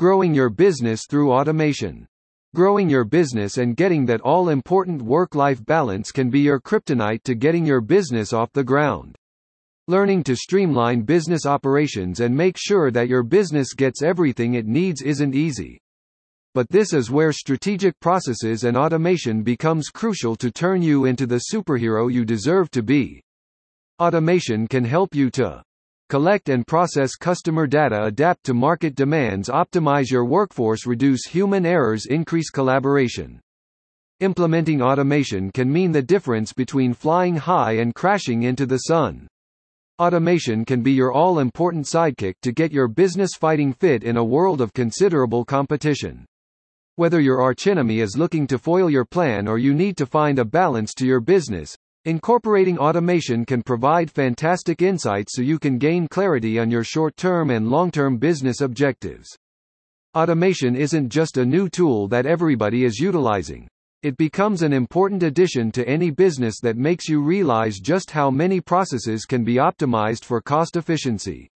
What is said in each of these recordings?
Growing your business through automation. Growing your business and getting that all-important work-life balance can be your kryptonite to getting your business off the ground. Learning to streamline business operations and make sure that your business gets everything it needs isn't easy. But this is where strategic processes and automation becomes crucial to turn you into the superhero you deserve to be. Automation can help you to collect and process customer data, adapt to market demands, optimize your workforce, reduce human errors, increase collaboration. Implementing automation can mean the difference between flying high and crashing into the sun. Automation can be your all-important sidekick to get your business fighting fit in a world of considerable competition. Whether your archenemy is looking to foil your plan or you need to find a balance to your business, Incorporating automation can provide fantastic insights so you can gain clarity on your short-term and long-term business objectives. Automation isn't just a new tool that everybody is utilizing. It becomes an important addition to any business that makes you realize just how many processes can be optimized for cost efficiency.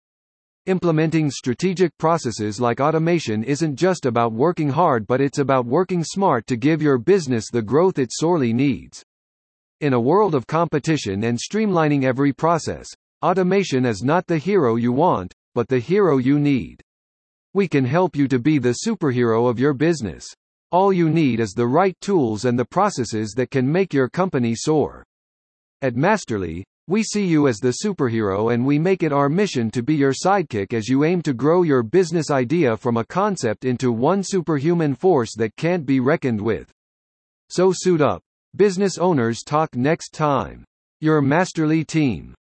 Implementing strategic processes like automation isn't just about working hard but it's about working smart to give your business the growth it sorely needs. In a world of competition and streamlining every process, automation is not the hero you want, but the hero you need. We can help you to be the superhero of your business. All you need is the right tools and the processes that can make your company soar. At Masterly, we see you as the superhero and we make it our mission to be your sidekick as you aim to grow your business idea from a concept into one superhuman force that can't be reckoned with. So suit up. Business Owners Talk next time. Your Masterly Team